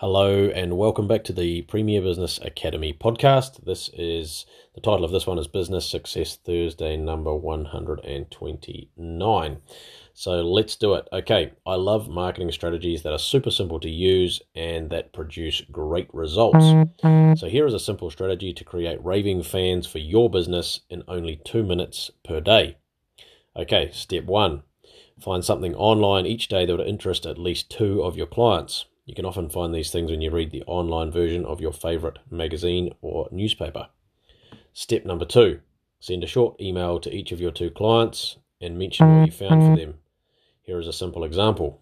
Hello and welcome back to the Premier Business Academy podcast. This is the title of this one is Business Success Thursday number 129. So let's do it. Okay, I love marketing strategies that are super simple to use and that produce great results. So here is a simple strategy to create raving fans for your business in only 2 minutes per day. Okay, step 1. Find something online each day that will interest at least 2 of your clients. You can often find these things when you read the online version of your favorite magazine or newspaper. Step number two send a short email to each of your two clients and mention what you found for them. Here is a simple example.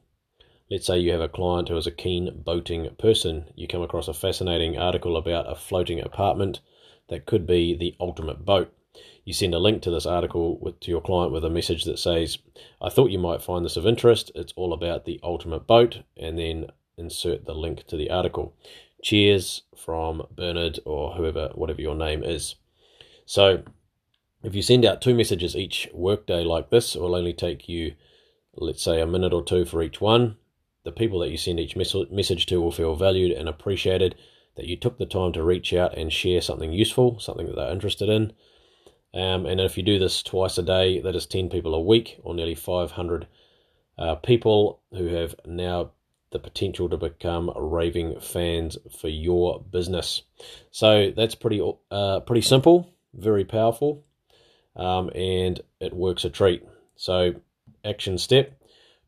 Let's say you have a client who is a keen boating person. You come across a fascinating article about a floating apartment that could be the ultimate boat. You send a link to this article with, to your client with a message that says, I thought you might find this of interest. It's all about the ultimate boat. And then insert the link to the article. Cheers from Bernard or whoever, whatever your name is. So, if you send out two messages each workday like this, it will only take you, let's say, a minute or two for each one. The people that you send each message to will feel valued and appreciated that you took the time to reach out and share something useful, something that they're interested in. Um, and if you do this twice a day, that is 10 people a week, or nearly 500 uh, people who have now the potential to become raving fans for your business. So that's pretty uh, pretty simple, very powerful, um, and it works a treat. So action step: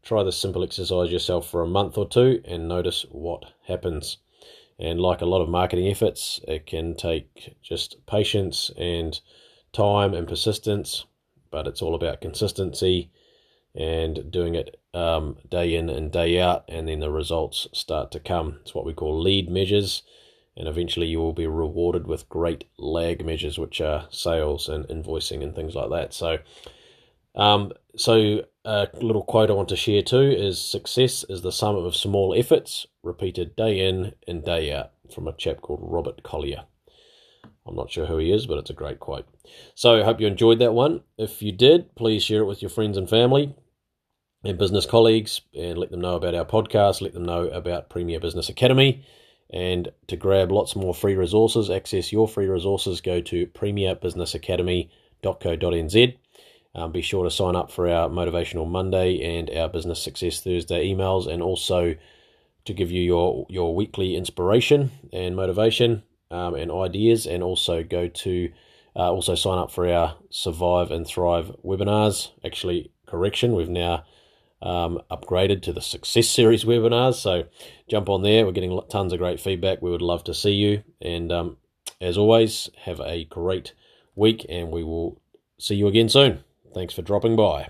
try this simple exercise yourself for a month or two and notice what happens. And like a lot of marketing efforts, it can take just patience and time and persistence, but it's all about consistency and doing it um, day in and day out, and then the results start to come. It's what we call lead measures, and eventually you will be rewarded with great lag measures, which are sales and invoicing and things like that. So, um, so a little quote I want to share too is success is the sum of small efforts repeated day in and day out from a chap called Robert Collier. I'm not sure who he is, but it's a great quote. So I hope you enjoyed that one. If you did, please share it with your friends and family and business colleagues and let them know about our podcast, let them know about Premier Business Academy. And to grab lots more free resources, access your free resources, go to premierbusinessacademy.co.nz. Um, be sure to sign up for our Motivational Monday and our Business Success Thursday emails, and also to give you your, your weekly inspiration and motivation um, and ideas, and also go to uh, also sign up for our Survive and Thrive webinars. Actually, correction, we've now um, upgraded to the Success Series webinars. So jump on there. We're getting tons of great feedback. We would love to see you. And um, as always, have a great week, and we will see you again soon. Thanks for dropping by.